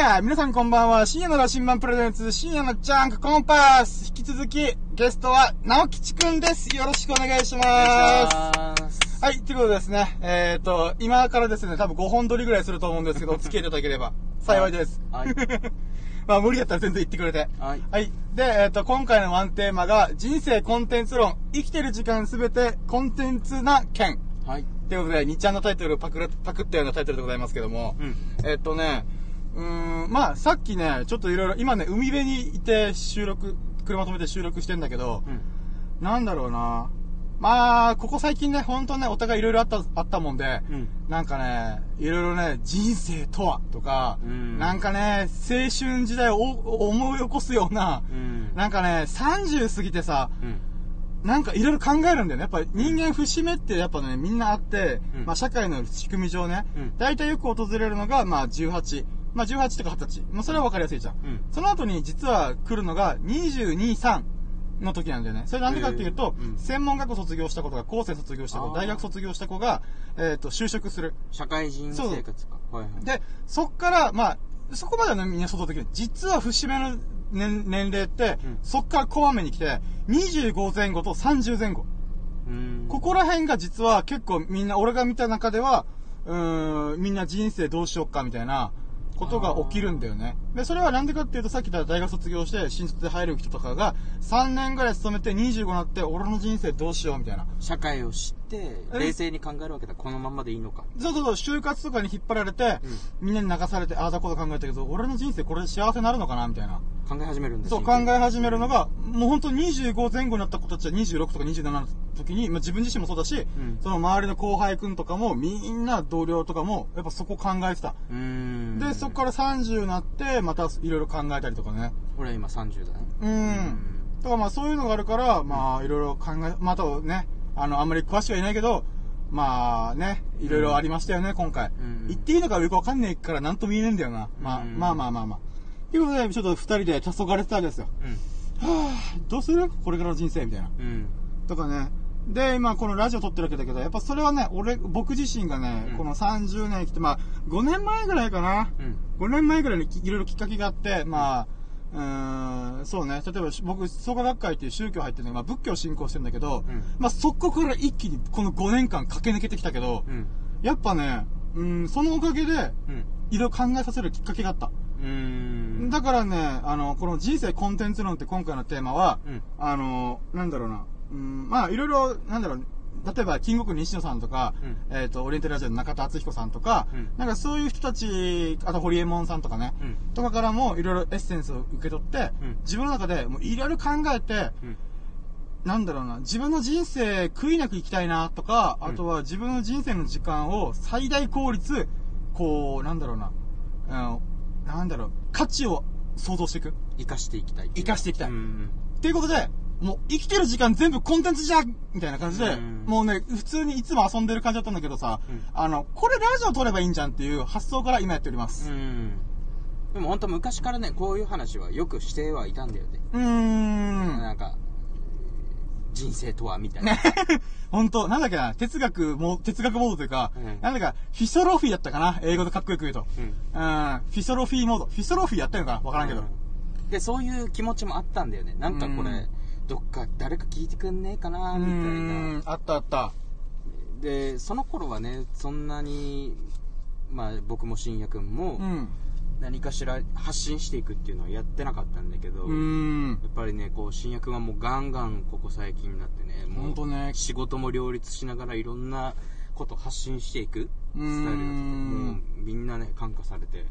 夜、皆さんこんばんは。深夜の羅針盤プレゼンツ、深夜のジャンクコンパス。引き続き、ゲストは、直吉くんです。よろしくお願いします。はい、ということでですね、えっ、と、今からですね、多分5本撮りぐらいすると思うんですけど、お付き合いいただければ、幸いです。はい。まあ無理だったら全然言ってくれて。はい。はい。で、えっ、と、今回のワンテーマが、人生コンテンツ論、生きてる時間すべてコンテンツな件。はい。ということで、2ちゃんのタイトルをパクらパクったようなタイトルでございますけども、うん。えっとね、うーん、まあ、さっきね、ちょっといろいろ、今ね、海辺にいて収録、車止めて収録してんだけど、うん。なんだろうな。まあ、ここ最近ね、ほんとね、お互いいろいろあった、あったもんで、うん。なんかね、いろいろね、人生とはとか、うんなんかね、青春時代を思い起こすような、うん。なんかね、30過ぎてさ、うん。なんかいろいろ考えるんだよね。やっぱ人間節目ってやっぱね、みんなあって、うんまあ社会の仕組み上ね、うん大体よく訪れるのが、まあ18。まあ18とか20歳。まあそれは分かりやすいじゃん。うん。その後に実は来るのが22、3の時なんだよね。それなんでかっていうと、へーうん専門学校卒業した子とか、高専卒業した子、大学卒業した子が、えっ、と、就職する。社会人生活か。はいはい。で、そっから、まあ、そこまではねみんな想像できる。実は節目の年年齢って、うんそっからこまめに来て、25前後と30前後。うん。ここら辺が実は結構みんな、俺が見た中では、うーん、みんな人生どうしよっかみたいなことが起きるんだよね。で、それはなんでかっていうと、さっき言った大学卒業して、新卒で入る人とかが、3年ぐらい勤めて25になって、俺の人生どうしようみたいな。社会を知て、え？冷静に考えるわけだ。このままでいいのか。そうそうそう、就活とかに引っ張られて、みんなに流されて、ああだこうだ考えたけど、俺の人生これで幸せになるのかな？みたいな。考え始めるんですそう考え始めるのが、もう本当25前後になった子たちは26とか27の時に、まあ、自分自身もそうだし、んその周りの後輩くんとかも、みんな同僚とかも、やっぱそこ考えてた。で、そこから30になって、またいろいろ考えたりとかね。俺は今30だね。うん。とかまあそういうのがあるから、まあいろいろ考え、まああとね、あの、あんまり詳しくはいないけど、まあね、いろいろありましたよね、今回。うん言っていいのかよくわかんないから何とも言えねえんだよな。まあ、うんまあまあまあまあ。ということで、ちょっと二人で黄昏れてたわけですよ。はぁ、どうするこれからの人生みたいな。うん。うん。とかね。で、今このラジオ撮ってるわけだけど、やっぱそれはね、俺、僕自身がね、うんこの30年生きて、まあ、5年前ぐらいかな。うん。5年前ぐらいにきいろいろきっかけがあって、まあ、うーん、そうね、例えば僕、創価学会っていう宗教入ってるのが、まあ、仏教を信仰してるんだけど、うんまあ、そこから一気にこの5年間駆け抜けてきたけど、うん。やっぱね、うん、そのおかげで、うん。いろいろ考えさせるきっかけがあった。うーん。だからね、あの、この人生コンテンツ論って今回のテーマは、うん。あの、なんだろうな、うん、まあ、いろいろ、なんだろう、例えば、金国西野さんとか、うんえっ、と、オリエンタルラジオの中田敦彦さんとか、うんなんかそういう人たち、あと、ホリエモンさんとかね、うん。とかからもいろいろエッセンスを受け取って、うん自分の中でもういろいろ考えて、うん。なんだろうな、自分の人生悔いなく生きたいなとか、うんあとは自分の人生の時間を最大効率、こう、なんだろうな、うん、なんだろう、価値を想像していく。生かしていきたい。生かしていきたいうん。っていうことで、もう生きてる時間全部コンテンツじゃんみたいな感じで、うんもうね、普通にいつも遊んでる感じだったんだけどさ、うんあの、これラジオ撮ればいいんじゃんっていう発想から今やっております。うん。でも本当昔からね、こういう話はよくしてはいたんだよね。うーん。なんか、人生とはみたいな。本当なんだっけな、哲学も、哲学モードというか、うんなんだか、フィソロフィーだったかな英語でかっこよく言うと。うん。うん、フィソロフィーモード。フィソロフィーやったのかなわからんけど。で、そういう気持ちもあったんだよね。なんかこれ、うんどっか誰か聞いてくんねえかな、うみたいな。、あったあった。で、その頃はね、そんなに、まあ僕も信也くんもうん。何かしら発信していくっていうのはやってなかったんだけど。やっぱりね、こう、信也くんはもうガンガンここ最近になってね、もう、ね仕事も両立しながらいろんなことを発信していくスタイルうーんになってて、もうみんなね、感化されて、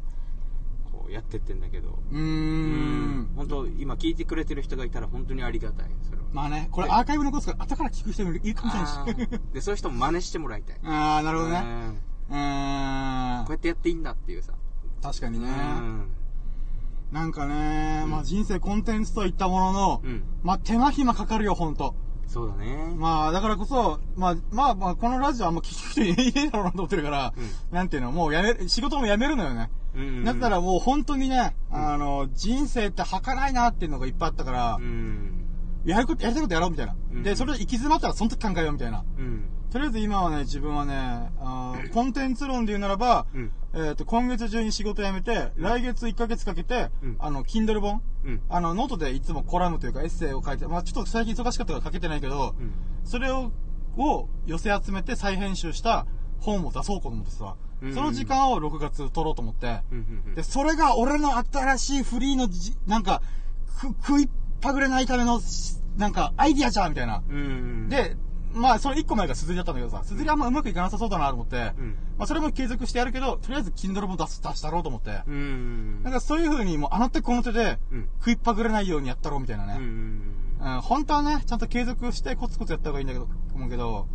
こうやってってんだけど、うーん。本当今聞いてくれてる人がいたら本当にありがたい、それは。まあね、これアーカイブ残すから、後から聞く人もいるかもしれあないし。ーで、そういう人も真似してもらいたい。あー、なるほどね。うんこう。やってやっていいんだっていうさ。確かにね。うん。なんかね、うんまあ人生コンテンツといったものの、うん。まあ手間暇かかるよ、ほんと。そうだね。まあ、だからこそ、まあ、まあ、まあ、このラジオあんま聞く人いねえだろうなと思ってるから、うなんていうの、もうやめる、仕事もやめるのよね。うんうん。だったらもう本当にね、うんあの、人生って儚いなっていうのがいっぱいあったから、うん。やること、やりたいことやろうみたいな。うんで、それで行き詰まったらその時考えようみたいな。うん。とりあえず今はね、自分はね、あーコンテンツ論で言うならば、うんえっ、と、今月中に仕事辞めて、来月1ヶ月かけて、うんあの、Kindle 本、うんあの、ノートでいつもコラムというかエッセイを書いて、まあちょっと最近忙しかったから書けてないけど、うんそれを、を寄せ集めて再編集した本を出そうかと思ってさ、うん。その時間を6月取ろうと思って、うんうんうん。で、それが俺の新しいフリーのじ、なんか、く、食いっぱぐれないための、しなんか、アイディアじゃんみたいな。うん。うんで、まあ、それ1個前が鈴木だったんだけどさ、鈴木あんまうまくいかなさそうだなと思って、うん。まあ、それも継続してやるけど、とりあえず Kindle も出す、出したろうと思って。うん。うんなんかそういう風に、もうあの手この手でうん、食いっぱぐれないようにやったろうみたいなね。うんうんうん、本当はね、ちゃんと継続してコツコツやった方がいいんだけど、思うけど、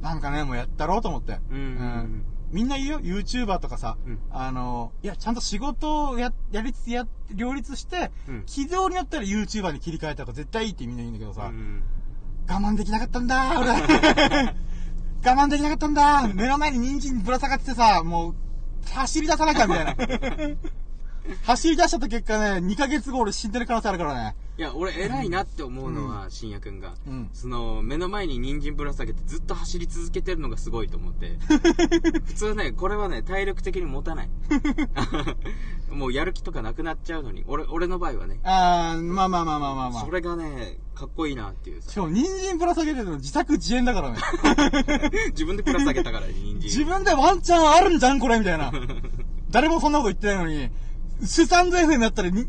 なんかね、もうやったろうと思って。うん。うんみんな言うよ、YouTuber とかさ、うん。あの、いや、ちゃんと仕事をや、やりつつや、両立して、うん。起業になったら YouTuber に切り替えた方が絶対いいってみんな言うんだけどさ、うん。我慢できなかったんだ俺。我慢できなかったんだ。目の前に人参ぶら下がっててさ、もう、走り出さなきゃみたいな。走り出しちゃった結果ね、2ヶ月後俺死んでる可能性あるからね。いや、俺偉いなって思うのは、深夜くんが。うんその、目の前に人参ぶら下げてずっと走り続けてるのがすごいと思って。普通ね、これはね、体力的に持たない。もうやる気とかなくなっちゃうのに。俺、俺の場合はね。あー、まあまあまあまあまあまあそ。れがね、かっこいいなっていうさ。しかも人参ぶら下げてるの自作自演だからね。自分でぶら下げたから、人参。自分でワンチャンあるんじゃんこれみたいな。誰もそんなこと言ってないのに、スタンド FM やったらに、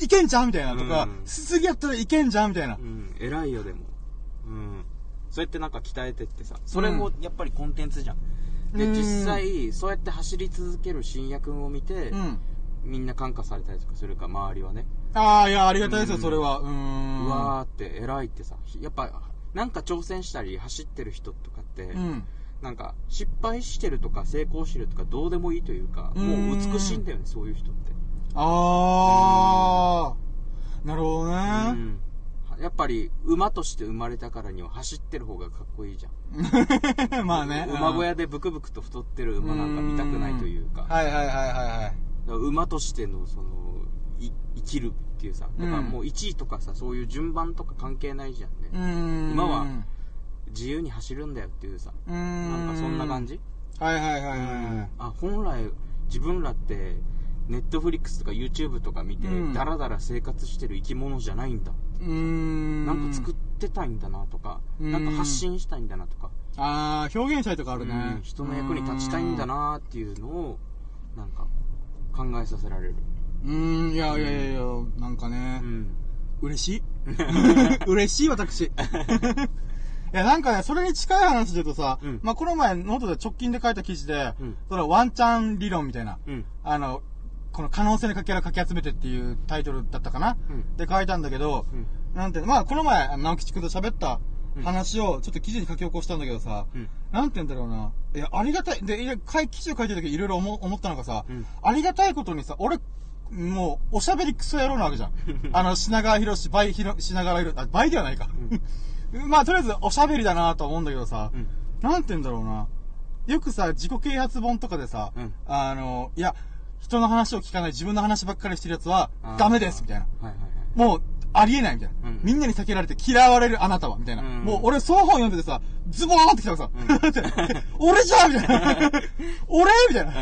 いけんじゃんみたいなとか、うんすすぎやったらいけんじゃんみたいなう。ん、偉いよ、でも。うん。そうやってなんか鍛えてってさ、それもやっぱりコンテンツじゃん。で、うん実際、そうやって走り続ける深夜くんを見て、うん。みんな感化されたりとかするか、周りはね。ああ、いや、ありがたいですよ、うんそれは。うーん。うわーって偉いってさやっぱなんか挑戦したり走ってる人とかって、うん。なんか失敗してるとか成功してるとかどうでもいいというかうんもう美しいんだよねそういう人って、ああ、なるほどね。うんやっぱり馬として生まれたからには走ってる方がかっこいいじゃん まあね。馬小屋でブクブクと太ってる馬なんか見たくないというかはいはいはいはいはい。馬としてのそのい生きるっていうさだからもう1位とかさそういう順番とか関係ないじゃんね、ん。馬は自由に走るんだよっていうさうーん。なんかそんな感じ、はいはいはいはいはい。あ本来自分らってネットフリックスとか YouTube とか見て、うん。ダラダラ生活してる生き物じゃないんだ、うーん。なんか作ってたいんだなとか、うん。なんか発信したいんだなとか、ああ、表現したいとかあるね。うん。人の役に立ちたいんだなっていうのをなんか考えさせられる、うーん、いやいやいやいや、なんかね。う、ん、嬉しい？嬉しい、私。いや、なんかね、それに近い話で言うとさ、うん。まあ、この前、ノートで直近で書いた記事で、うん。そのワンチャン理論みたいな、うん。あの、この可能性のかけらかき集めてっていうタイトルだったかな、うんで書いたんだけど、うんなんてまあ、この前、直吉くんと喋った話をちょっと記事に書き起こしたんだけどさ、うんなんて言うんだろうな。いや、ありがたい。で、いや、記事を書いてる時いろいろ思思ったのがさ、うんありがたいことにさ、俺、もう、おしゃべりクソ野郎なわけじゃん。あの、品川博士、倍ひろ、品川いる、あ、倍ではないか。まあ、とりあえず、おしゃべりだなと思うんだけどさ、うんなんて言うんだろうな。よくさ、自己啓発本とかでさ、うんあの、いや、人の話を聞かない自分の話ばっかりしてるやつはダメです、みたいな。はいはいはいもう、ありえないみたいな。うんみんなに避けられて嫌われるあなたは、みたいな。うんもう俺その本読んでてさ、ズボーンってきたのさ、俺じゃんみたいな。俺みたいな。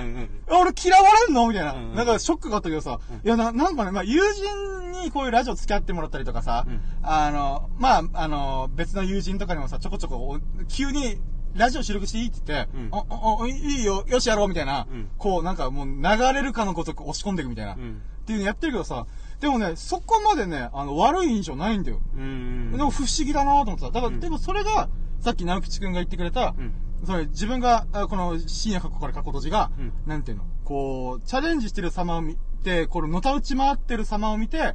俺嫌われんのみたいな。うんなんかショックがあったけどさ、いやな、なんかね、まあ友人にこういうラジオ付き合ってもらったりとかさ、うんあの、まあ、あの、別の友人とかにもさ、ちょこちょこお、急に、ラジオ収録していい？って言って、うん。あ、あ、あいいよ、よしやろう。みたいな、うん。こうなんかもう流れるかのごとく押し込んでいくみたいな、うん。っていうのやってるけどさ、でもね、そこまでね、あの、悪い印象ないんだよ。うんでも不思議だなと思ってた。だから、うん。でもそれが、さっき直吉くんが言ってくれた、うん。それ自分が、あこの深夜過去から過去閉じが、うん。なんていうの、こう、チャレンジしてる様を見て、こののたうち回ってる様を見て、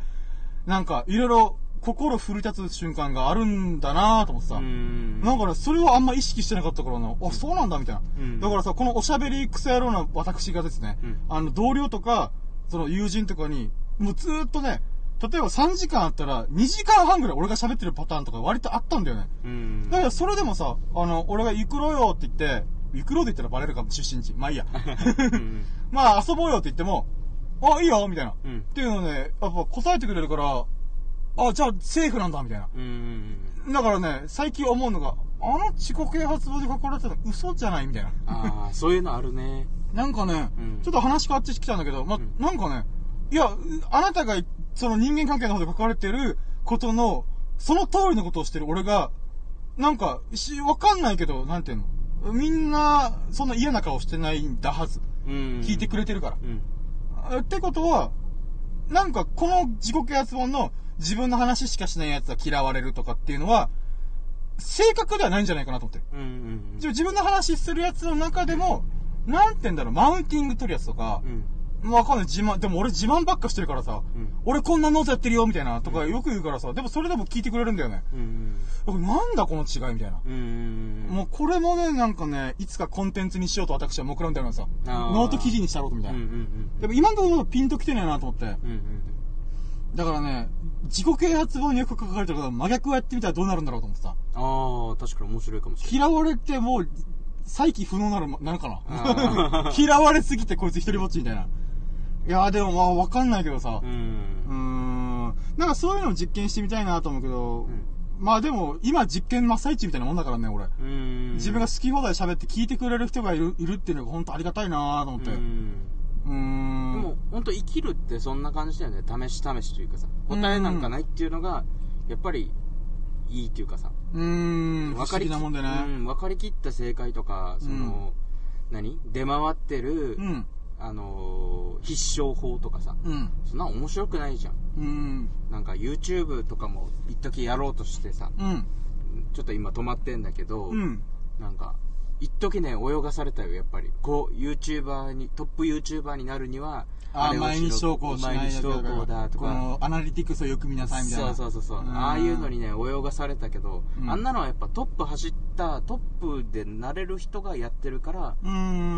なんか、いろいろ心奮い立つ瞬間があるんだなと思ってさ、うんなんかね、それをあんま意識してなかったからな、あ、そうなんだみたいな。うんだからさ、このおしゃべりクソ野郎な私がですね、うんあの、同僚とか、その友人とかに、もうずーっとね、例えば3時間あったら、2時間半ぐらい俺が喋ってるパターンとか割とあったんだよね。うんだからそれでもさ、あの、俺が行くろよって言って、行くろって言ったらバレるかも、出身地。まあいいや。うん まあ遊ぼうよって言っても、あ、いいよみたいな。うんっていうのね、やっぱ答えてくれるから、あ、じゃあセーフなんだみたいな。うんだからね、最近思うのが、あの自己啓発本で書かれてたの嘘じゃないみたいな。ああ、そういうのあるね。なんかね、うんちょっと話変わってきたんだけど、ま、うんなんかね、いや、あなたが、その人間関係の方で書かれてることの、その通りのことをしてる俺が、なんか、し、わかんないけど、なんていうの？みんな、そんな嫌な顔してないんだはず。うん。聞いてくれてるから。うん。ってことは、なんかこの自己啓発本の自分の話しかしないやつは嫌われるとかっていうのは、正確ではないんじゃないかなと思ってる。うんうん自自分の話するやつの中でも、なんて言うんだろう、マウンティング取るやつとかう、ん。わかんない、自慢、でも俺自慢ばっかしてるからさ、うん。俺こんなノートやってるよ、みたいな、とかよく言うからさ、でもそれでも聞いてくれるんだよね。うん。僕なんだこの違いみたいな。うん。うん。もうこれもね、なんかね、いつかコンテンツにしようと私は目論んでるんですよ。あーノート記事にしたろうとみたうん。いな。うん。うん。でも今のところピンときてないなと思って。うん。うん。だからね、自己啓発本によく書かれてるから真逆をやってみたらどうなるんだろうと思ってさ。ああ、確かに面白いかもしれない。嫌われてもう、再起不能なる、なるかなあ 嫌われすぎてこいつ一人ぼっちみたいな。いやーでもまあわかんないけどさう。うーん。ん。なんかそういうのを実験してみたいなと思うけど、うんまあでも今実験真っ最中みたいなもんだからね、俺。うん。自分が好き放題喋って聞いてくれる人がいるいるっていうのが本当ありがたいなと思って。ううんでも、本当生きるってそんな感じだよね。試し試しというかさ。答えなんかないっていうのが、やっぱり、いいっていうかさ。うーん。分かりきなもんでね。うん、分かりきった正解とか、その、何？出回ってる、うん。あのー必勝法とかさ。うん。そんな面白くないじゃん。うん。なんか YouTube とかも一時やろうとしてさ、うん。ちょっと今止まってんだけど、うん。なんか、一時ね、泳がされたよ、やっぱり。こう、YouTuber に、トップ YouTuber になるには、あれをしろ毎日投稿しない毎日投稿だとこか。のアナリティクスをよく見なさいみたいな。そうそうそうそう。うんああいうのにね、泳がされたけど、うんあんなのはやっぱトップ走った、トップでなれる人がやってるから。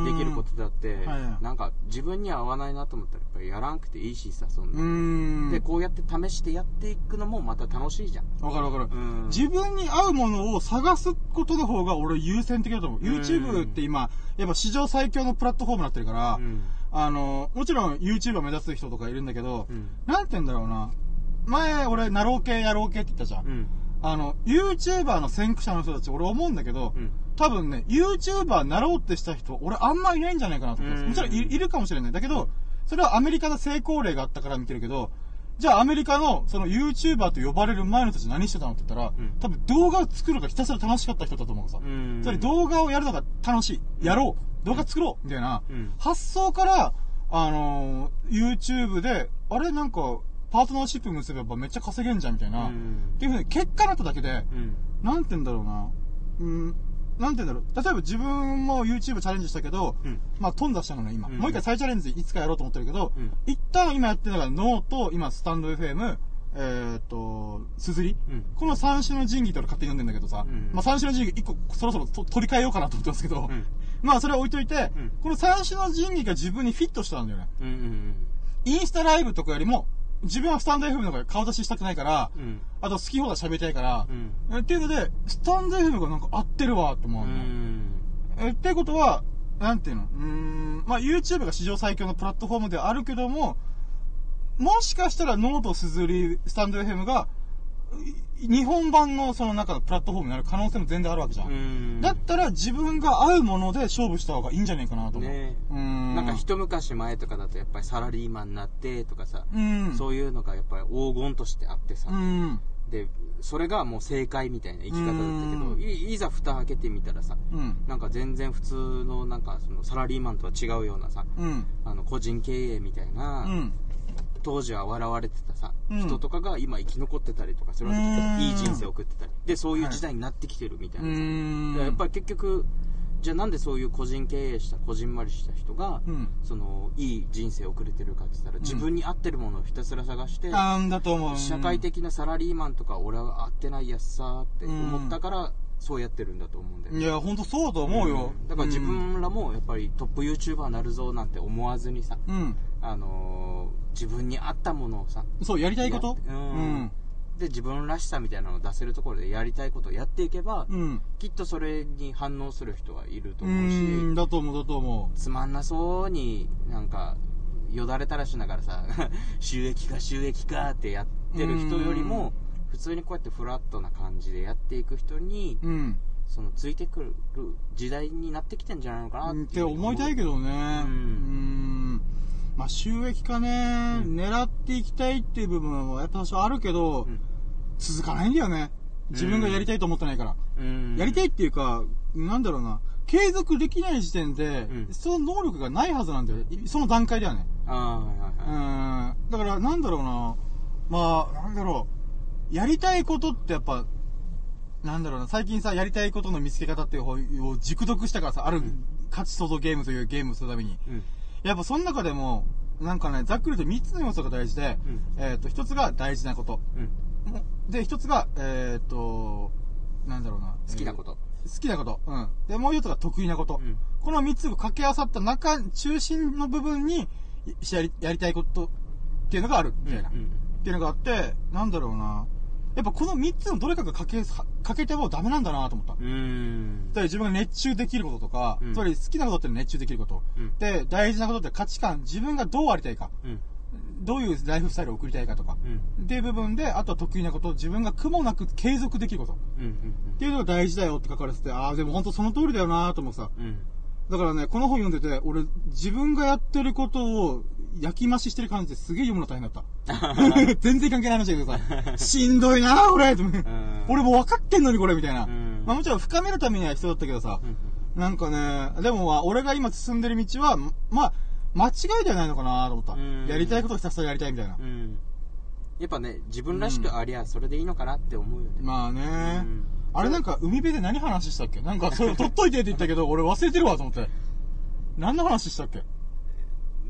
できることだって、はいはいなんか自分には合わないなと思ったらやっぱりやらんくていいしさ、そんうな。で、こうやって試してやっていくのもまた楽しいじゃん。わかるわかる。うん。自分に合うものを探すことの方が俺優先的だと思う。ん YouTube って今、やっぱ史上最強のプラットフォームになってるから、うん。あの、もちろん YouTuber 目指す人とかいるんだけど、うん。なんて言うんだろうな。前、俺、なろう系やろう系って言ったじゃん。うん。あの、YouTuber の先駆者の人たち、俺思うんだけど、うん。多分ね、YouTuber なろうってした人、俺あんまいないんじゃないかなと思う。うんもちろんいいるかもしれない。だけど、それはアメリカの成功例があったから見てるけど、じゃあアメリカのその YouTuber と呼ばれる前の人たち何してたのって言ったら、うん多分動画を作るのがひたすら楽しかった人だと思うさ。うん。つまり動画をやるのが楽しい。やろう。動画作ろう。みたいな、うん発想から、あのー YouTube で、あれなんか、パートナーシップ結べばめっちゃ稼げんじゃんみたいな。うんっていうふうに結果になっただけで、うん。なんて言うんだろうな。うん、なんて言うんだろう。例えば自分も YouTube チャレンジしたけど、うん。まあ、頓挫したのね、今。うんもう一回再チャレンジいつかやろうと思ってるけど、うん一旦今やってるのがノート、今 stand.fm、えーっと、すずり。うん。この三種の神器って俺勝手に呼んでんだけどさ、うんまあ三種の神器一個そろそろと取り替えようかなと思ってますけど、うん。まあそれは置いといて、うんこの三種の神器が自分にフィットしたんだよね。うん。うん。インスタライブとかよりも、自分はスタンド FM の方が顔出ししたくないから、うん。あと好き放題喋りたいから、うん。えっていうので、スタンド FM がなんか合ってるわって思ううの、ん。えってことは、なんていうの？うーん、まあ YouTube が史上最強のプラットフォームではあるけども、もしかしたらノートすずり、スタンド FM が、い日本版のその中のプラットフォームになる可能性も全然あるわけじゃん。うん。だったら自分が合うもので勝負した方がいいんじゃないかなと思う。ねうーん。なんか一昔前とかだとやっぱりサラリーマンになってとかさ、うん。そういうのがやっぱり黄金としてあってさ、うん。で、それがもう正解みたいな生き方だったけど、うんいいざ蓋開けてみたらさ、うん。なんか全然普通のなんかそのサラリーマンとは違うようなさ、うん。あの個人経営みたいな、うん。当時は笑われてたさ、うん人とかが今生き残ってたりとかするわけうんいい人生を送ってたり。で、そういう時代になってきてるみたいうなさ。ん。でやっぱり結局、じゃあなんでそういう個人経営した、こじんまりした人が、うん。その、いい人生を送れてるかって言ったら、自分に合ってるものをひたすら探して、んだと思う。社会的なサラリーマンとか俺は合ってないやつさって思ったから、そうやってるんだと思うんだよね。いや、ほんとそうだと思うよ。んだから自分らもやっぱりトップ YouTuber になるぞなんて思わずにさ、うん。あのー自分に合ったものをさ、そう、やりたいこと？やうんうん。で自分らしさみたいなのを出せるところでやりたいことをやっていけば、うん。きっとそれに反応する人はいるとう思うし、ん、だと思う、だと思つまんなそうになんかよだれたらしながらさ 収益化収益化ってやってる人よりも普通にこうやってフラットな感じでやっていく人にう。うん。そのついてくる時代になってきてんじゃないのかなって思いたいけどね。うんん。まあ収益化ね、うん狙っていきたいっていう部分はやっぱ多少あるけど、うん続かないんだよね。自分がやりたいと思ってないから。うんやりたいっていうか、なんだろうな、継続できない時点で、うんその能力がないはずなんだよ。いその段階ではね。ああはいはいはいうん。だから、なんだろうな、まあ、なんだろう、やりたいことってやっぱ、なんだろうな、最近さ、やりたいことの見つけ方っていう方を熟読したからさ、あるうん価値創造ゲームというゲームをするために。うんやっぱその中でも、なんかね、ざっくりと3つの要素が大事で、うんえっ、と、1つが大事なこと。で、1つが、えっ、と、なんだろうな。好きなことえー好きなこと。うん。で、もう1つが得意なこと。うんこの3つが掛け合わさった中、中心の部分に、いやり、やりたいことっていうのがある、みたいな。っていうのがあって、なんだろうな。やっぱこの3つのどれかが掛け、かけてもダメなんだなと思った。うーんつまり自分が熱中できることとか、うんつまり好きなことって熱中できること。うんで、大事なことって価値観、自分がどうありたいか。うんどういうライフスタイルを送りたいかとか。うんっていう部分で、あとは得意なこと、自分が苦もなく継続できること。っうんうんていうのが大事だよって書かれてて、ああ、でも本当その通りだよなと思ってさ。うんうんだからね、この本読んでて、俺、自分がやってることを焼き増ししてる感じですげえ読むの大変だった。全然関係ない話だけどさ、しんどいなこれ、俺もう分かってんのにこれ、みたいな。うん。まあもちろん深めるためには必要だったけどさ、うんなんかね、でもまあ、俺が今進んでる道は、まあ、間違いではないのかなと思った。うん。やりたいことをひたすらやりたいみたいな。うん。やっぱね自分らしくありゃそれでいいのかなって思うよね。まあね、うん。あれなんか海辺で何話したっけ？なんかそれ取っといてって言ったけど、俺忘れてるわと思って。何の話したっけ？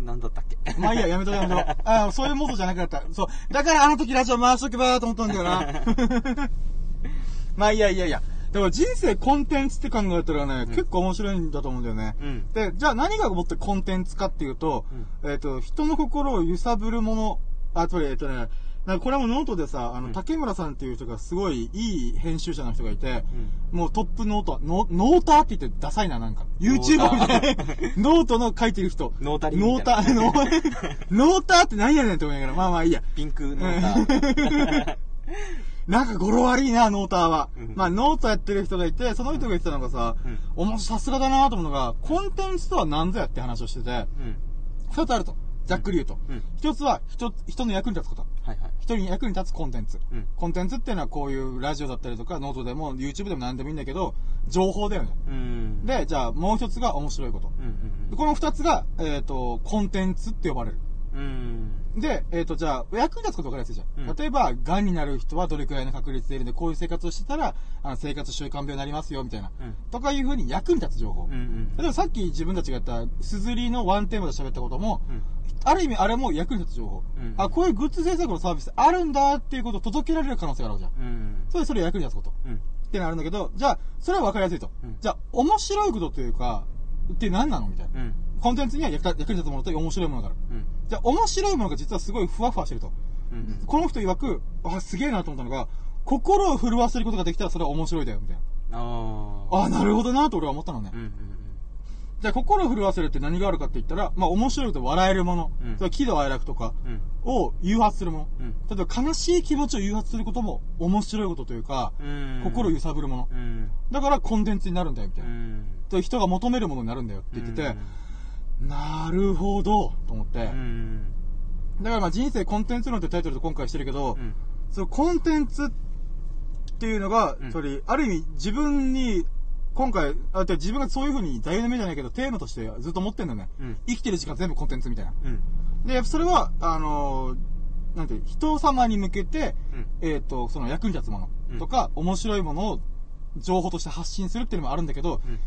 なんだったっけ？まあいいや、やめとこうやめとこう。ああ、そういうモードじゃなかった。そう。だからあの時ラジオ回しとけばと思ったんだよな。まあいいやいやいや。でも人生コンテンツって考えたらね、ん結構面白いんだと思うんだよね。うんで、じゃあ何がもってコンテンツかっていうと、えっ、と、人の心を揺さぶるもの、あ、つまり、えっ、とね、なんかこれもノートでさ、あの、うん竹村さんっていう人がすごいいい編集者の人がいて、うんもうトップノート、ノノーターって言ってダサいな、なんか。YouTuber みたいな。ノートの書いてる人。ノータリーノータみたいなー、ノーノーターって何やねんって思いながら、まあまあいいや。ピンクノータ なんか語呂悪いな、ノーターは。うんまあ、ノートやってる人がいて、その人が言ってたのがさ、うんおもしさすがだなと思うのが、コンテンツとは何ぞやって話をしてて、うん二つあると。ざっくり言うと。うん一つは人、人の役に立つこと。はいはい人に役に立つコンテンツ。うんコンテンツっていうのはこういうラジオだったりとか、ノートでも YouTube でも何でもいいんだけど、情報だよね。うんで、じゃあもう一つが面白いこと。うんうんでこの二つが、えっ、と、コンテンツって呼ばれる。うんで、えっ、と、じゃあ、役に立つこと分かりやすいじゃん。うん例えば、癌になる人はどれくらいの確率でいるんで、こういう生活をしてたら、あの生活習慣病になりますよ、みたいな。うんとかいうふうに役に立つ情報。うんうん例えばさっき自分たちがやった、すずりのワンテーマで喋ったことも、うんある意味あれも役に立つ情報。うんあ、こういうグッズ制作のサービスあるんだっていうことを届けられる可能性があるわけじゃん。うんそれそれ役に立つこと。うんっていうのがあるんだけど、じゃあ、それは分かりやすいと。うんじゃあ、面白いことというか、って何なのみたいな。うんコンテンツには役に立つものと面白いものがある。うんじゃあ、面白いものが実はすごいふわふわしてると。うんこの人曰く、あ、すげえなと思ったのが、心を震わせることができたらそれは面白いだよ、みたいな。ああ、なるほどなと俺は思ったのね。うんうんじゃあ、心を震わせるって何があるかって言ったら、まあ、面白いと笑えるもの、うん。そ喜怒哀楽とかうん。を誘発するもの。うん。例えば、悲しい気持ちを誘発することも面白いことというか、うん。心を揺さぶるもの。うん。だから、コンテンツになるんだよ、みたういな。ん。で人が求めるものになるんだよって言ってて、なるほど、と思って。うん。だからまあ人生コンテンツ論ってタイトルで今回してるけど、うん。そのコンテンツっていうのが、うん。それ、ある意味自分に、今回、あて自分がそういう風に座右の銘じゃないけど、テーマとしてずっと持ってんだよね。うん生きてる時間全部コンテンツみたいな。うんで、それは、あのーなんていう、人様に向けて、うんえっ、と、その役に立つものとか、面白いものを情報として発信するっていうのもあるんだけど、うん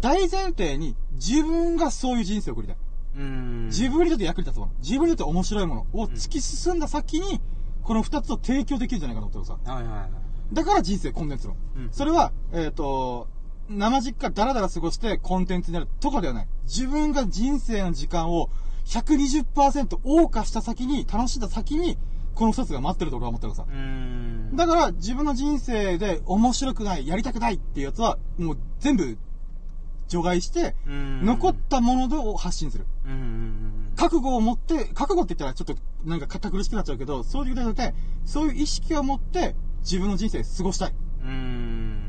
大前提に自分がそういう人生を送りたい。うん自分にとって役に立つもの、自分にとって面白いものを突き進んだ先に、この二つを提供できるんじゃないかなと思ってるさ。はいはいはいだから人生コンテンツ論。うんそれは、えっ、と、生実家ダラダラ過ごしてコンテンツになるとかではない。自分が人生の時間を120%謳歌した先に、楽しんだ先に、この二つが待ってると俺は思ってるさ。うんだから自分の人生で面白くない、やりたくないっていうやつは、もう全部除外して、うん残ったものを発信する。覚悟を持って、覚悟って言ったらちょっとなんか堅苦しくなっちゃうけど、そういうことじゃなくて、そういう意識を持って自分の人生過ごしたい。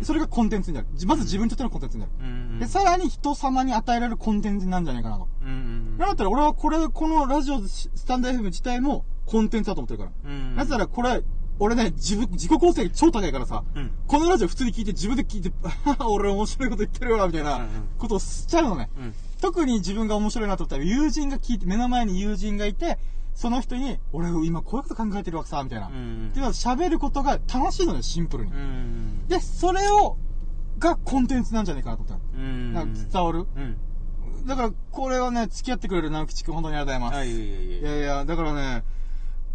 それがコンテンツになる。じまず自分にとってのコンテンツになる。うんうんで、さらに人様に与えられるコンテンツなんじゃないかなと。うんうんなんだったら俺はこれ、このラジオ、スタンド FM 自体もコンテンツだと思ってるから。うんなぜならこれ、俺ね、自分、自己構成超高いからさ、うんこのラジオ普通に聞いて自分で聞いて、俺面白いこと言ってるよな、みたいなことをしちゃうのね。うん特に自分が面白いなと思ったら、友人が聞いて、目の前に友人がいて、その人に、俺今こういうこと考えてるわけさ、みたいな。うんっていうのは喋ることが楽しいのね、シンプルに。うんで、それを、がコンテンツなんじゃないかなと思ったの。うんなんか伝わる？うんだから、これはね、付き合ってくれる直吉くん、本当にありがとうございます。はいいやいやいやいやいや、だからね、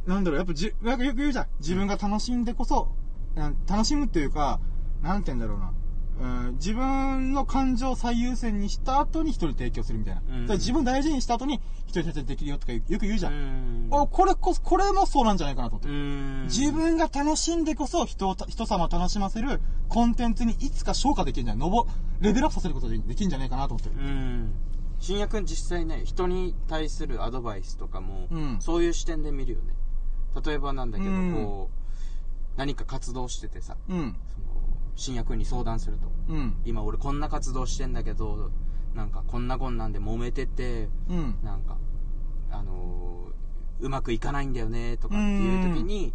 なんだろう、やっぱじ、なんかよく言うじゃん。自分が楽しんでこそ、うん楽しむっていうか、なんて言うんだろうな。うん、自分の感情を最優先にした後に人に提供するみたいな。うんだから自分大事にした後に人に提供できるよとかよく言うじゃん。うんおこれこそ、これもそうなんじゃないかなと思って。うん自分が楽しんでこそ人をた、人様を楽しませるコンテンツにいつか昇華できるんじゃないのぼ、レベルアップさせることができるんじゃないかなと思ってる。うん新也君実際ね人に対するアドバイスとかも、うんそういう視点で見るよね例えばなんだけど、うんこう何か活動しててさうん。その新也君に相談するとうん。今俺こんな活動してんだけどなんかこんなこんなんで揉めててうん。なんかあのーうまくいかないんだよねとかっていう時に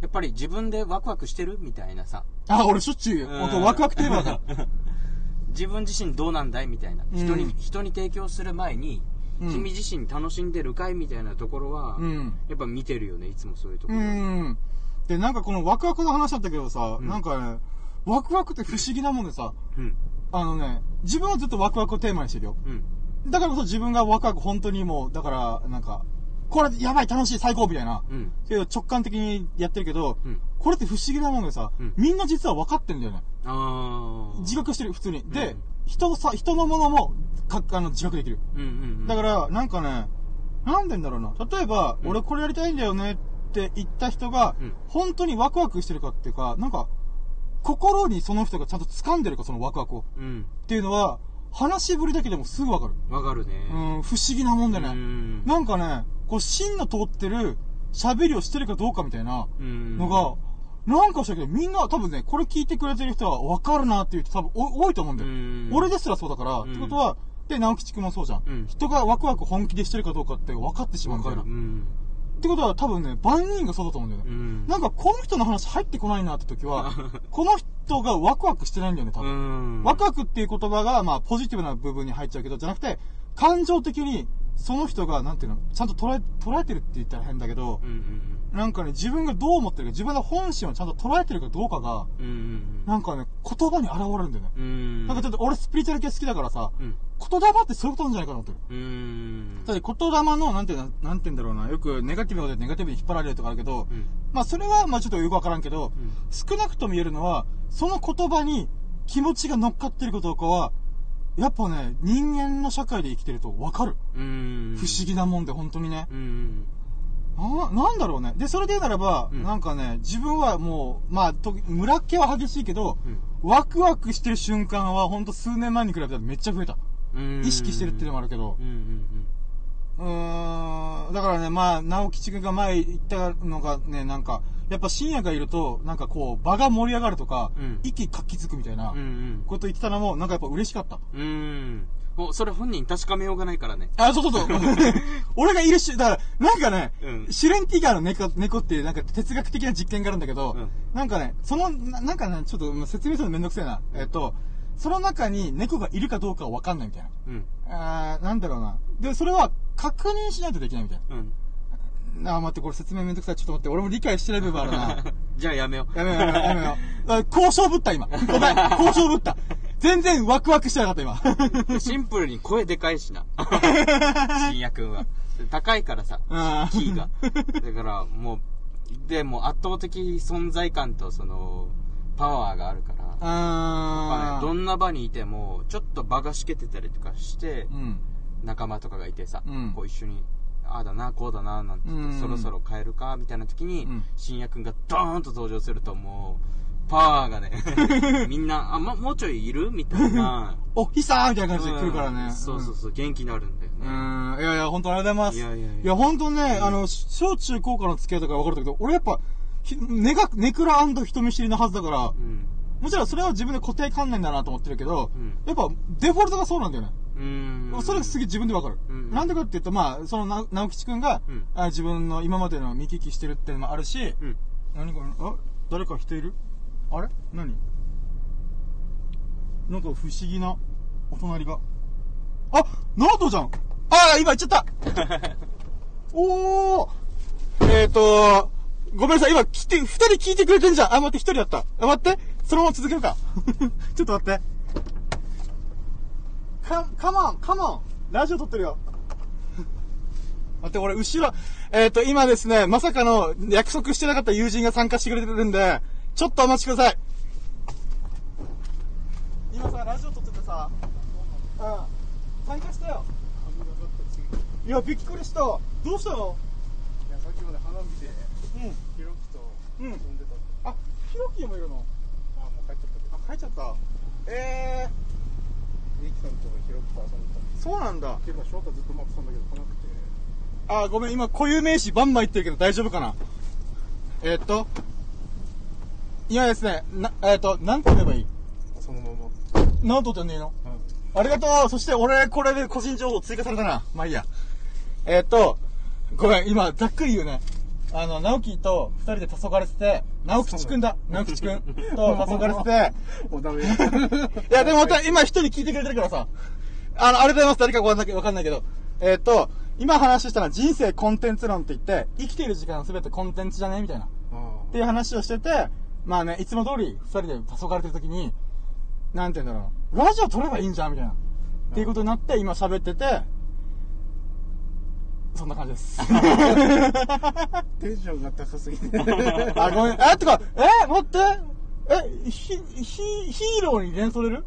やっぱり自分でワクワクしてるみたいなさあ、俺しょっちゅう本当ワクワクテーマだ。自分自身どうなんだいみたいな、うん人に人に提供する前に、うん君自身楽しんでるかいみたいなところは、うん。やっぱ見てるよねいつもそういうとこうろ、ん。で、なんかこのワクワクの話だったけどさ、うんなんかね、ワクワクって不思議なもんでさ、うんあのね、自分はずっとワクワクをテーマにしてるよ。うんだからこそ自分がワクワク本当にもう、だから、なんか、これやばい楽しい最高みたいな。うんけど直感的にやってるけど、うんこれって不思議なもんでさ、うんみんな実は分かってんだよね。ああ自覚してる、普通に。で、うん人さ、人のものも、か、あの、自覚できる。うんうんうんだから、なんかね、なんて言うんだろうな。例えば、うん俺これやりたいんだよねって言った人が、うん本当にワクワクしてるかっていうか、なんか、心にその人がちゃんと掴んでるか、そのワクワクを。うんっていうのは、話しぶりだけでもすぐわかる。わかるねうん、不思議なもんだね。うんなんかね、こう、芯の通ってる喋りをしてるかどうかみたいなうんのが、なんかしたけど、みんな多分ね、これ聞いてくれてる人は分かるなっていう人多分お多いと思うんだよ。うん俺ですらそうだから、んってことは、で、直吉くんもそうじゃん,、うん人がワクワク本気でしてるかどうかって分かってしまうみたいな。っうんてことは多分ね、万人がそうだと思うんだよね。うんなんか、この人の話入ってこないなって時は、この人がワクワクしてないんだよね、多う分。んワクワクっていう言葉が、まあ、ポジティブな部分に入っちゃうけど、じゃなくて、感情的に、その人が、なんていうの、ちゃんと捉え、捉えてるって言ったら変だけどう、んなんかね、自分がどう思ってるか、自分の本心をちゃんと捉えてるかどうかが、うんうんなんかね、言葉に現れるんだよね。うん。なんかちょっと俺スピリチュアル系好きだからさ、うん。言霊ってそういうことなんじゃないかなってる。うん。だって言霊の、なんていうの、なんて言うんだろうな、よくネガティブなことでネガティブに引っ張られるとかあるけど、うん。まあそれはまあちょっとよくわからんけど、うん。少なくとも言えるのは、その言葉に気持ちが乗っかってるかどうかは、やっぱね、人間の社会で生きてるとわかる。うん不思議なもんで、本当にね。うんな、なんだろうね。で、それで言うならば、うんなんかね、自分はもう、まあ、と、村っ気は激しいけど、うんワクワクしてる瞬間は、ほんと数年前に比べたらめっちゃ増えた。うん意識してるっていうのもあるけどう、んうんうーん、だからね、まあ、直吉くんが前言ったのがね、なんか、やっぱ深夜がいると、なんかこう、場が盛り上がるとか、うん。息活気づくみたいなうんうん。こと言ってたのも、なんかやっぱ嬉しかった。うん。うんもうそれ本人確かめようがないからね。あ、そうそうそう。俺がいるし、だから、なんかね、うん。シュレンティガーの猫、猫っていうなんか哲学的な実験があるんだけど、うん。なんかね、その、ななんかね、ちょっとまあ説明するのめんどくせえな。えっと、その中に猫がいるかどうかはわかんないみたいな。うんあーなんだろうな。で、それは確認しないとできないみたいうんな。あー、待って、これ説明めんどくさい。ちょっと待って、俺も理解してない部分あるな。じゃあやめようやめようやめようやめよう。あ交渉ぶった、今。ごめん、交渉ぶった。全然ワクワクしてなかった、今。シンプルに声でかいしな。深夜くんは。高いからさ、キーが。だから、もう、でも圧倒的存在感とその、パワーがあるから。ねどんな場にいても、ちょっと場がしけてたりとかして、うん。仲間とかがいてさ、うんこう一緒に、ああだな、こうだな、なんて言って、うんそろそろ帰るか、みたいな時に、うん深夜くんがドーンと登場するともう、パワーがね、みんな、あ、ま、もうちょいいるみたいな。お、ひさーみたいな感じで来るからね。うんそうそうそう、元気になるんだよね。うん。いやいや、本当ありがとうございます。いやいやいやいや、本当ね、あの、小中高からの付き合いとか分かるんだけど、俺やっぱ、ひネガ、ネクラ人見知りのはずだから、うん。もちろんそれは自分で固定観念だなと思ってるけど、うんやっぱデフォルトがそうなんだよね。うーん。それがすげえ自分でわかる。うんなんでかって言うと、まあ、そのな、直吉くんが、うんあ自分の今までの見聞きしてるっていうのもあるし、うん。何これ？あ？誰か人いる？あれ？何？なんか不思議なお隣が。あ？ナートじゃんああ今行っちゃった おーえーとごめんなさい、今来て、二人聞いてくれてんじゃんあ、待って、一人だった。あ、待って、そのまま続けるか。ちょっと待って。か、カモン、カモンラジオ撮ってるよ。待って、俺、後ろ、えっ、と、今ですね、まさかの約束してなかった友人が参加してくれてるんで、ちょっとお待ちください。今さ、ラジオ撮っててさ、うん、参加したよ。いや、びっくりした。どうしたの？いやさっきまで花見でうん。ひろきとうん遊んでたあ、ヒロキもいるの？あもう帰っちゃったけど。あ、帰っちゃった。えリキさんとひろきと遊んでたー、そうなんだ。ていうか翔太ずっと待ってたんだけど来なくてあ、ごめん、今固有名詞バンバン言ってるけど大丈夫かな？えー、っと、今ですね、な、えー、っと、なんて言えばいい？そのまま。なんとってんねえの？うん。ありがとう。そして俺、これで個人情報追加されたな。まあいいや。えー、っと、ごめん、今、ざっくり言うね。あの、直樹と二人で黄昏れてて、直吉くんだ。直吉くんと 黄昏れてて、もうダメ いや、でもまた今一人聞いてくれてるからさ。あの、ありがとうございます。誰かわかんないわかんないけど。えーっと、今話したのは人生コンテンツ論って言って、生きている時間すべてコンテンツじゃねみたいな。あっていう話をしてて、まあね、いつも通り二人で黄昏れてる時に、なんて言うんだろう。ラジオ撮ればいいんじゃんみたいな。っていうことになって、今喋ってて、そんな感じです。テンションが高すぎてあ、ごめん。え、てか、え、待って。え、ヒ、ヒ、ヒーローに連想れる？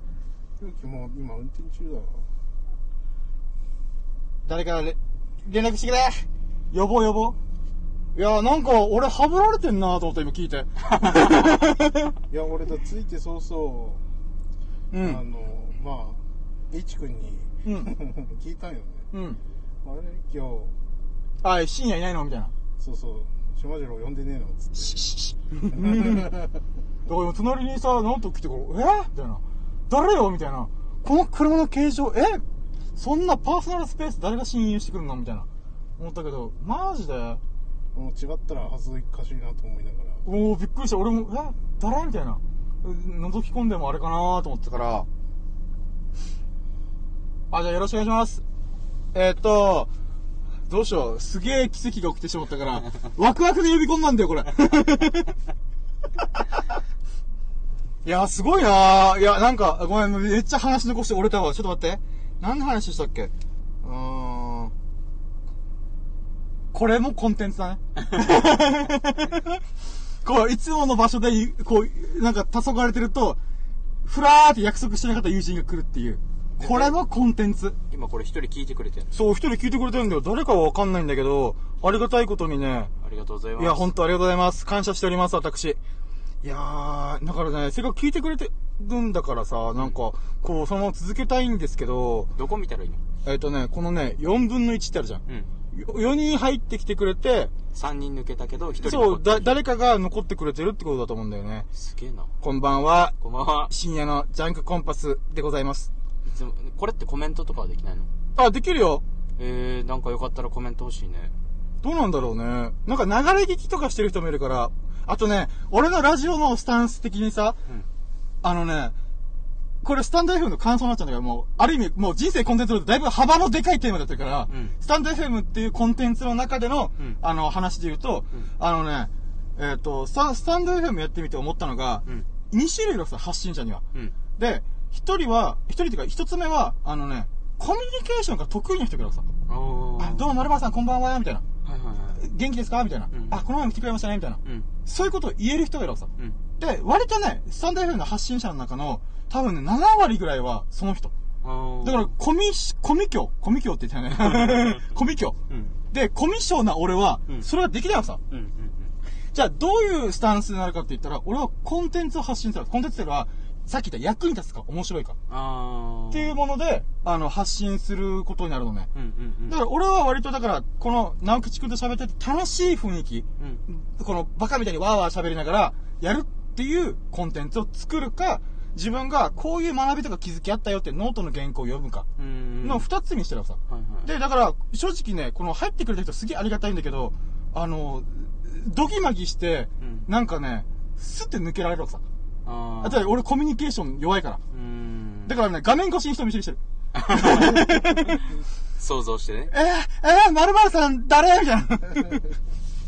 もう今運転中だ誰かれ連絡してくれ？呼ぼう呼ぼう。いや、なんか、俺、ハブられてんなと思って今聞いて。いや俺だついて早々、うん。あのまあ H 君に、うん 聞いたんよねうん。あれ今日あ、深夜いないの？みたいな。そうそう島次郎呼んでねえのつってシシシ。だから今隣にさ、なんと来てこう、えみたいな。誰よみたいな。この車の形状、えそんなパーソナルスペース誰が侵入してくるのみたいな。思ったけど、マジでもう違ったら恥ずかしいなと思いながらおおびっくりした。俺も、え誰みたいな。うん覗き込んでもあれかなと思ってたから。あ、じゃあよろしくお願いします。えー、っと、どうしよう。すげえ奇跡が起きてしまったから、ワクワクで呼び込んだんだよ、これ。いや、すごいないや、なんか、ごめん、めっちゃ話残して折れたわ。ちょっと待って。何の話したっけ？うーん。これもコンテンツだね。こう、いつもの場所で、こう、なんか、黄昏れてると、ふらーって約束してなかった友人が来るっていう。これもコンテンツ。今これ一人聞いてくれてるそう、一人聞いてくれてるんだよ。誰かはわかんないんだけど、ありがたいことにね、ありがとうございますいや、本当ありがとうございます。感謝しております、私。いやー、だからね、せっかく聞いてくれてるんだからさ、なんか、こう、そのまま続けたいんですけど、どこ見たらいいの？えっ、とね、このね、4分の1ってあるじゃん。うん4人入ってきてくれて、3人抜けたけど1人そう、だ、誰かが残ってくれてるってことだと思うんだよね。すげえなこんばんは。こんばんは深夜のジャンクコンパスでございます。いつもこれってコメントとかはできないの？あ、できるよ。えー、なんかよかったらコメント欲しいねどうなんだろうね。なんか流れ聞きとかしてる人もいるから。あとね、俺のラジオのスタンス的にさ、うんあのね、これスタンド FM の感想になっちゃうんだけど、もう、ある意味、もう人生コンテンツのだいぶ幅のでかいテーマだったから、うんスタンド FM っていうコンテンツの中での、うんあの、話で言うと、うんあのね、えっ、とスタ、スタンド FM やってみて思ったのが、うん2種類いるさ、発信者には。うんで、一人は、一人っていうか、一つ目は、あのね、コミュニケーションが得意な人からさ、あ、どうも、丸原さんこんばんは、みたいな。はいはいはい元気ですか？みたいな、うんあ、この前も来てくれましたねみたいな。うんそういうことを言える人がいるさ。うんで、割とね、スタンド FM の発信者の中の、多分ね、7割ぐらいはその人。だから、コミ、コミ教コミ教って言ったよね。コミ教。うんで、コミ性な俺はう、んそれができないわけさ。うんうんじゃあ、どういうスタンスになるかって言ったら、俺はコンテンツを発信する。コンテンツっていうのは、さっき言った役に立つか、面白いか。っていうもので、あの、発信することになるのね。うんうんうんだから俺は割とだから、この直吉くんと喋ってて楽しい雰囲気、うんこのバカみたいにわーわー喋りながら、やるっていうコンテンツを作るか、自分がこういう学びとか気づきあったよってノートの原稿を読むか。うんの二つにしてるわさ。はいはいで、だから、正直ね、この入ってくれた人すげえありがたいんだけど、あの、ドギマギして、うんなんかね、スッて抜けられるわさ。ああと俺コミュニケーション弱いから。うんだからね、画面越しに人見知りしてる。想像してねえー、えー、〇〇さん誰？みたいな。っ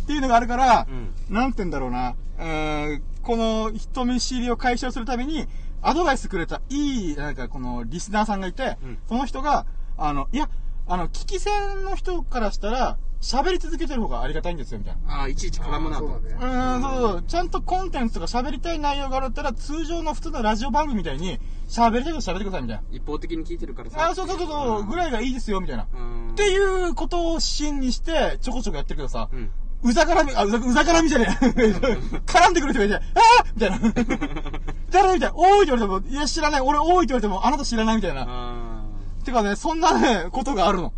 ていうのがあるから、うんなんて言うんだろうな。うーんこの人見知りを解消するために、アドバイスくれたいい、なんかこのリスナーさんがいて、うんその人が、あの、いや、あの、聞き戦の人からしたら、喋り続けてる方がありがたいんですよ、みたいな。ああいちいち絡むなとうだねうーん、そうそう。ちゃんとコンテンツとか喋りたい内容があるったら、通常の普通のラジオ番組みたいに、喋りたいこと喋ってください、みたい一方的に聞いてるからな。さあー、そうそうそうそう、ぐらいがいいですよ、みたいな。うんっていうことを芯にして、ちょこちょこやってるけどさ、うんうざ絡み、あ、うざ、うざ絡みじゃねえ。絡んでくる人がいて、あーみたいな。誰みたいな。多いって言われても、いや、知らない。俺多いって言われても、あなた知らないみたいな。あてかね、そんなね、ことがあるの。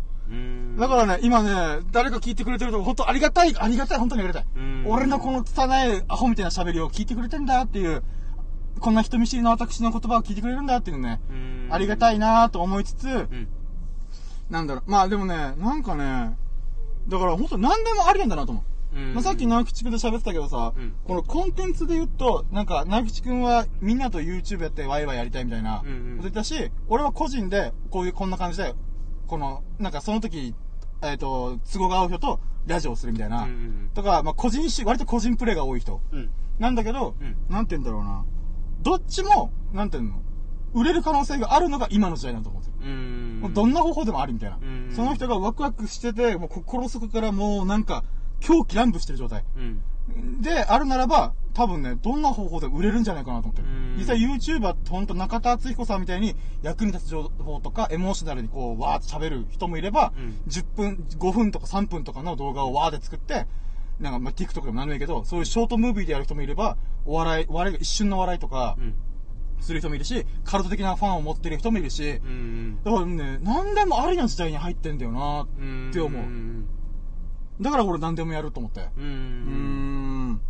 だからね、今ね、誰か聞いてくれてると、本当ありがたい、ありがたい、本当にありがたい。うん俺のこの拙いアホみたいな喋りを聞いてくれてんだっていう、こんな人見知りの私の言葉を聞いてくれるんだっていうのね、うんありがたいなと思いつつ、うんなんだろう、まあでもね、なんかね、だから本当何でもありなんだなと思う。うん。まあ、さっき直吉くんと喋ってたけどさ、うん。このコンテンツで言うと、なんか、直吉くんはみんなと YouTube やってワイワイやりたいみたいなことうん。うん言ったし、俺は個人で、こういう、こんな感じで、この、なんかその時、えっ、と、都合が合う人とラジオをするみたいな、うんうんとか、まあ個人し、割と個人プレイが多い人。うん。なんだけど、うん。なんて言うんだろうな。どっちも、なんて言うの？売れる可能性があるのが今の時代だと思うんですよ。うん。どんな方法でもありみたいな。うん。その人がワクワクしてて、もう心底からもうなんか、狂気乱舞してる状態。うん。で、あるならば、多分ね、どんな方法でも売れるんじゃないかなと思ってる。うん。実際 YouTuber ってほんと中田敦彦さんみたいに役に立つ情報とかエモーショナルにこう、わーって喋る人もいれば、うん。10分、5分とか3分とかの動画をわーって作って、なんかまあ TikTok でも何でもいいけど、そういうショートムービーでやる人もいれば、お笑い、お笑いが一瞬の笑いとかうん。する人もいるし、カルト的なファンを持ってる人もいるし、うんだからね、何でもありな時代に入ってんだよなう。んって思う。んだから俺何でもやると思って。うん。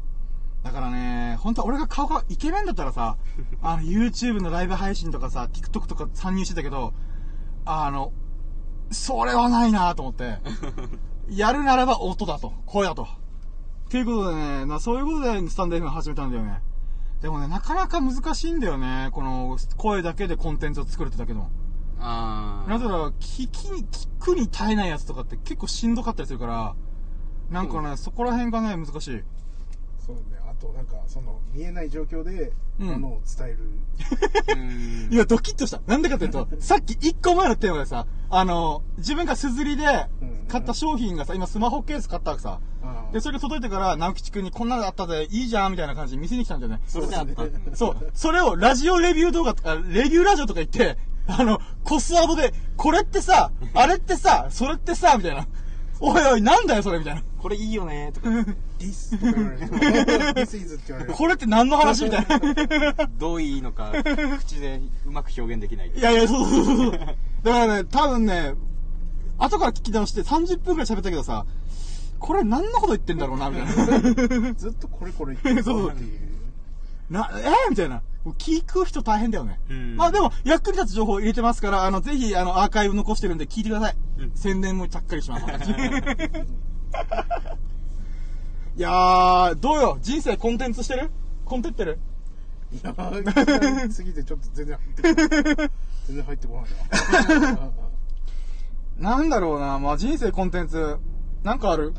だからね、本当は俺が顔がイケメンだったらさ、あの、YouTube のライブ配信とかさ、TikTok とか参入してたけど、あの、それはないなと思って、やるならば音だと、声だと。っていうことでね、なそういうことでスタンド FM 始めたんだよね。でもね、なかなか難しいんだよね。この、声だけでコンテンツを作るってだけでも。ああなぜなら、聞きに、聞くに耐えないやつとかって結構しんどかったりするから、なんかね、そこら辺がね、難しい。そうねあとなんかその見えない状況でうんものを伝える、うんいや、ドキッとした。なんでかっていうと、さっき一個前のテーマでさ、あの、自分がすずりで買った商品がさ、今スマホケース買ったわけさ。で、それが届いてから、直吉くんにこんなのあったでいいじゃんみたいな感じで店に来たんだよね。そうですねそう。それをラジオレビュー動画とか、レビューラジオとか言って、あの、コスアボで、これってさ、あれってさ、それってさ、みたいな。おいおい、なんだよそれみたいな。これいいよねとか This とか言われる This is って言われるこれって何の話みたいな。どういいのか口でうまく表現できないいやいや、そうそうそうそう。だからね、多分ね、後から聞き直して30分くらい喋ったけどさ、これ何のこと言ってんだろうな、みたいな。ずっとこれこれ言ってそうるっていうな、えー、みたいな。もう聞く人大変だよね。うん。まあでも、役に立つ情報を入れてますから、あの、ぜひ、あの、アーカイブ残してるんで聞いてください。うん。宣伝もちゃっかりします。いやー、どうよ？人生コンテンツしてる？コンテってる？いやー次でちょっと全然入ってこない。全然入ってこないな なんだろうな、まあ人生コンテンツ、なんかある？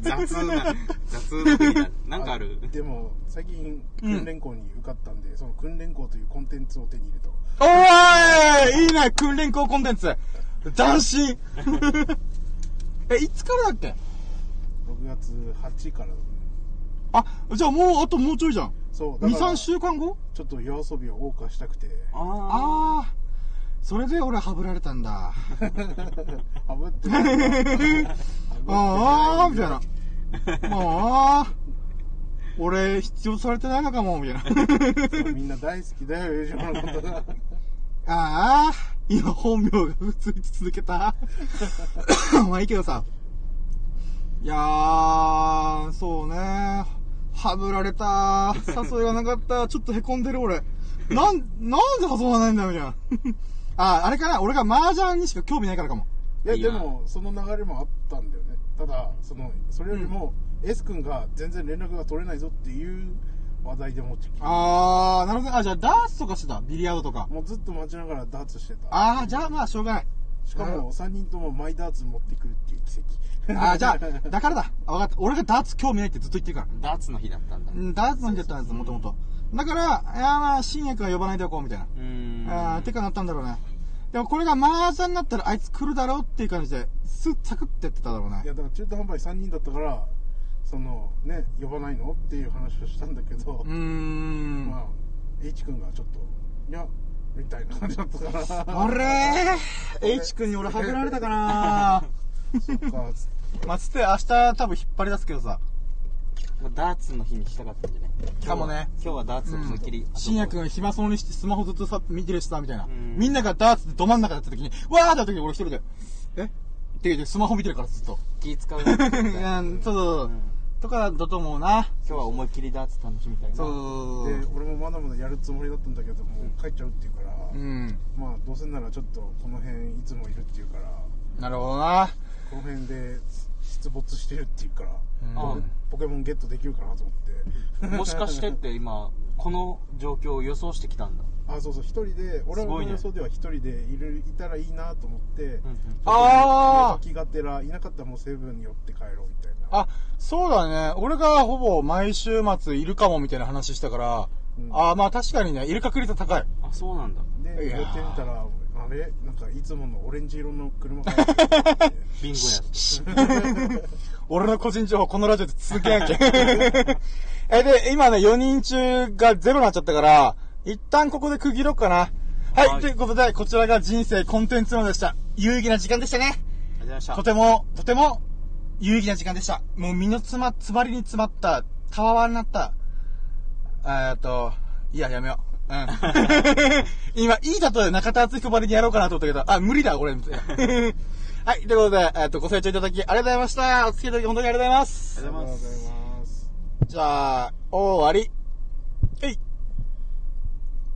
雑な雑な国だ。なんかある？でも最近訓練校に受かったんで、その訓練校というコンテンツを手に入れた。おーい！いいね！訓練校コンテンツ。斬新。え、いつからだっけ？6月8からだねあ、じゃあもう、あともうちょいじゃん。2、そうだから3週間後？ちょっと夜遊びを謳歌したくて。ああー、それで俺はぶられたんだ。ハブってない なあー、みたいな。あー、俺必要とされてないのかも、みたいな。みんな大好きだよ、友情のことが。あー、今本名が普通に続けた。まあいいけどさ。いやー、そうね。はぶられた。誘いがなかった。ちょっと凹んでる俺。なん、なんで誘わないんだよ、みたいな。あ、あれかな俺が麻雀にしか興味ないからかも。いや、いやでも、その流れもあったんだよね。ただ、その、それよりも、S 君が全然連絡が取れないぞっていう話題で持ちきり。あー、なるほどね。あ、じゃあダーツとかしてた？ビリヤードとか？もうずっと待ちながらダーツしてた。あー、じゃあまあしょうがない。しかも、3人ともマイダーツ持ってくるっていう奇跡。あー、じゃあ、だからだ。あわかった。俺がダーツ興味ないってずっと言ってるから。ダーツの日だったんだ。うん、ダーツの日だったんです、もともと。だから、いやまあ、新薬は呼ばないでおこう、みたいな。うーん。あー、てかなったんだろうね。でもこれが麻雀になったらあいつ来るだろうっていう感じで、スッ、サクってやってただろうねい。や、だから中途半端に3人だったから、その、ね、呼ばないのっていう話をしたんだけど、うーん。まあ、H 君がちょっと、いや、みたいな感じだったから。あれ？ー ?H 君に俺はぐられたかな？そっか、つってまあ、つって明日多分引っ張り出すけどさ。まあダーツの日にしたかったんじゃない？かもね今日はダーツを思いっきり。深夜君暇そうにしてスマホずっとさ見てるしさ、みたいな。んみんながダーツでど真ん中だった時に、わーってやった時に俺一人で、え？って言ってスマホ見てるからずっと。気使う。いや今そうそうそう。うんとかだと思うな。日は思いっきりダーツ楽しみたいな。そう。で、俺もまだまだやるつもりだったんだけど、もう帰っちゃうっていうから、うん。まあ、どうせならちょっとこの辺いつもいるっていうから、なるほどな。この辺で出没してるっていうから、うんポケモンゲットできるかなと思って。もしかしてって今、この状況を予想してきたんだ。あ、そうそう、一人で、俺の予想では一人でいる、いたらいいなと思って、あー気がてら、いなかったらもうセブンに寄って帰ろうみたいな。あ、そうだね。俺がほぼ毎週末いるかもみたいな話したから、うんああ、まあ確かにね、いる確率高い。あ、そうなんだ。で、寄ってみたら、あれなんかいつものオレンジ色の車が ビンゴや。俺の個人情報このラジオで続けなきゃ。え、で、今ね、4人中がゼロになっちゃったから、一旦ここで区切ろうかな。はい、はいということで、こちらが人生コンテンツのでした。有意義な時間でしたね。ありがとうございましたと。ても、とても、有意義な時間でした。もう身の詰ま、詰まりに詰まった、たわわになった、えーっと、いや、やめよう。うん。今、いい例えで中田敦彦ばりにやろうかなと思ったけど、あ、無理だ、俺。みたいな はい、ということで、えーっと、ご清聴いただきありがとうございました。お付き合いいただき本当にありがとうございます。ありがとうございます。じゃあ、終わり。